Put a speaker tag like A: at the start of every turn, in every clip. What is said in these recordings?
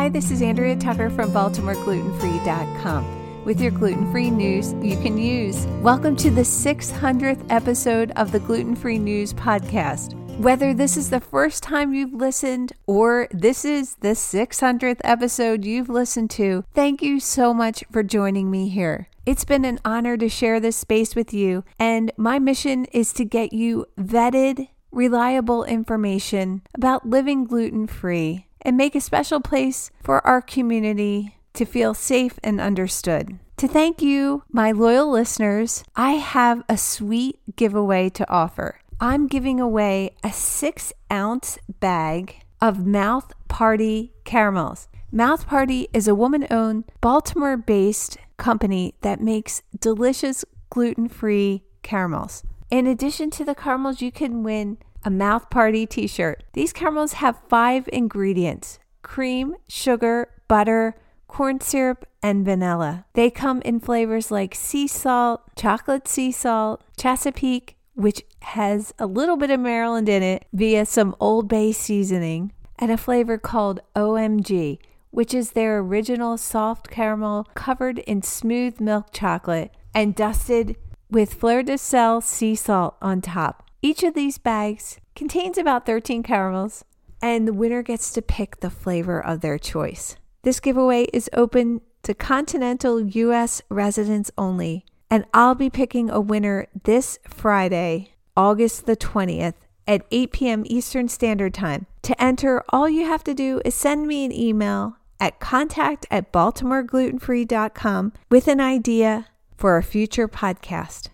A: Hi, this is Andrea Tucker from BaltimoreGlutenFree.com with your gluten free news you can use. Welcome to the 600th episode of the Gluten Free News Podcast. Whether this is the first time you've listened or this is the 600th episode you've listened to, thank you so much for joining me here. It's been an honor to share this space with you, and my mission is to get you vetted, reliable information about living gluten free and make a special place for our community to feel safe and understood. To thank you, my loyal listeners, I have a sweet giveaway to offer. I'm giving away a six ounce bag of Mouth Party caramels. Mouth Party is a woman owned, Baltimore based company that makes delicious gluten free caramels. In addition to the caramels, you can win a Mouth Party t shirt. These caramels have five ingredients cream, sugar, butter, corn syrup, and vanilla. They come in flavors like sea salt, chocolate sea salt, Chesapeake, which has a little bit of Maryland in it via some Old Bay seasoning, and a flavor called OMG, which is their original soft caramel covered in smooth milk chocolate and dusted with fleur de sel sea salt on top. Each of these bags contains about 13 caramels, and the winner gets to pick the flavor of their choice. This giveaway is open to continental US residents only, and I'll be picking a winner this Friday, August the 20th at 8 p.m. Eastern Standard Time. To enter, all you have to do is send me an email at contact at baltimoreglutenfree.com with an idea for a future podcast.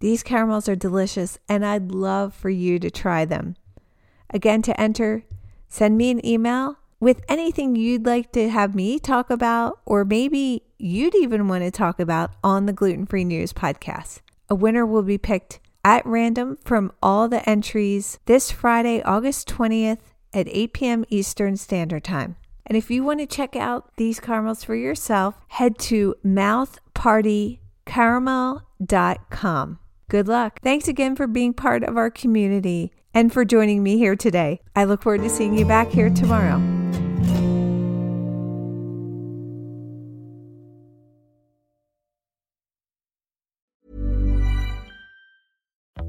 A: These caramels are delicious, and I'd love for you to try them. Again, to enter, send me an email with anything you'd like to have me talk about, or maybe you'd even want to talk about on the Gluten Free News podcast. A winner will be picked at random from all the entries this Friday, August 20th at 8 p.m. Eastern Standard Time. And if you want to check out these caramels for yourself, head to mouthpartycaramel.com. Good luck. Thanks again for being part of our community and for joining me here today. I look forward to seeing you back here tomorrow.